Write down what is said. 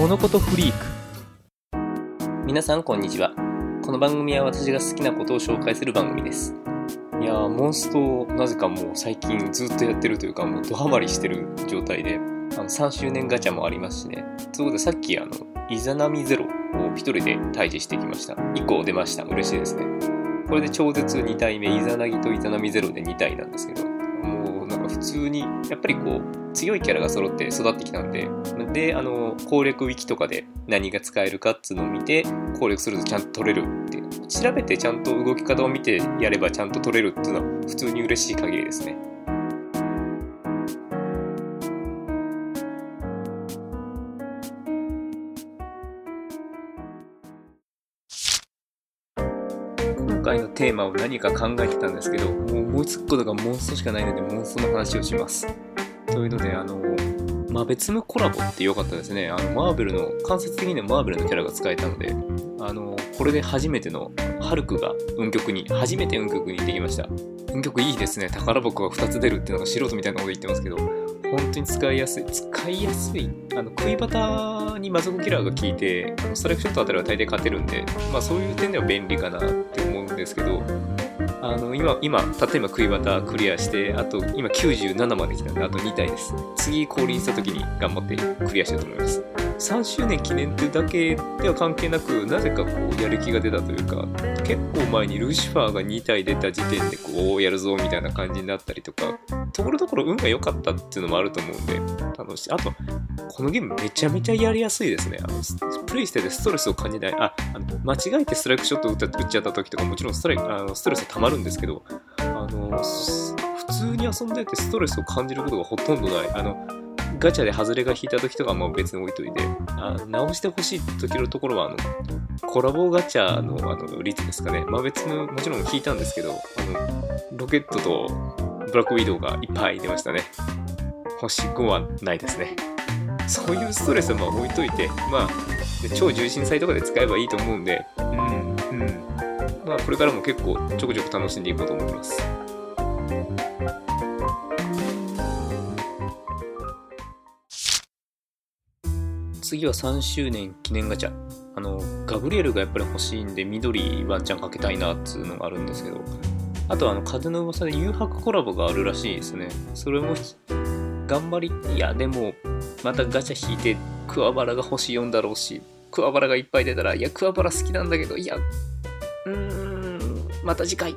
物事フリーク。皆さんこんにちは。この番組は私が好きなことを紹介する番組です。いやーモンストなぜかもう最近ずっとやってるというかもうドハマりしてる状態であの3周年ガチャもありますしね。そこでさっきあのイザナミゼロを一人で退治してきました。1個出ました。嬉しいですね。これで超絶2体目イザナギとイザナミゼロで2体なんですけど普通にやっぱりこう強いキャラが揃って育ってきたんで、で、あの、攻略ウィキとかで何が使えるかっつうのを見て、攻略するとちゃんと取れるって、調べてちゃんと動き方を見てやればちゃんと取れるっていうのは普通に嬉しい限りですね。今回のテーマを何か考えてたんですけど、もう思いつくことがモンストしかないので、モンストの話をします。というので、あの、まあ、別のコラボって良かったですね。あの、マーベルの、間接的にはマーベルのキャラが使えたので、あの、これで初めての、ハルクが運極に、初めて運極に行ってきました。運極いいですね。宝箱が2つ出るっていうのが素人みたいなこと言ってますけど、本当に使いやすい。使いやすい。あの、食いバタに魔族キラーが効いて、あのストライクショットあたりは大抵勝てるんで、まあそういう点では便利かなって思うんですけど、あの今、今、たった今、食いバタクリアして、あと今97まで来たんで、あと2体です。次降臨した時に頑張ってクリアしようと思います。3周年記念ってだけでは関係なく、なぜかこう、やる気が出たというか、結構前にルシファーが2体出た時点でこう、やるぞみたいな感じになったりとか、ところどころ運が良かったっていうのもあると思うんで、楽しい。あと、このゲームめちゃめちゃやりやすいですね。あの、プレイしててストレスを感じない。あ、あの間違えてストライクショット打っちゃった時とかもちろんストライあのストレス溜まるんですけど、あの、普通に遊んでてストレスを感じることがほとんどない。あの、ガチャで外れが引いた時とかも別に置いといて、あ直してほしい時のところは、あの、コラボガチャのあの率ですかね。まあ別の、もちろん引いたんですけど、あの、ロケットとブラックウィドウがいっぱい出ましたね。星5はないですね。そういうストレスはまあ置いといて、まあ、超重心祭とかで使えばいいと思うんで、うん、うん。まあ、これからも結構ちょくちょく楽しんでいこうと思います。次は3周年記念ガチャ。あの、ガブリエルがやっぱり欲しいんで、緑ワンチャンかけたいなっつうのがあるんですけど、あとあの、風の噂で誘白コラボがあるらしいですね。それも、頑張り、いや、でも、またガチャ引いて、クワバラが欲しいんだろうし、クワバラがいっぱい出たら、いや、クワバラ好きなんだけど、いや、うーん、また次回。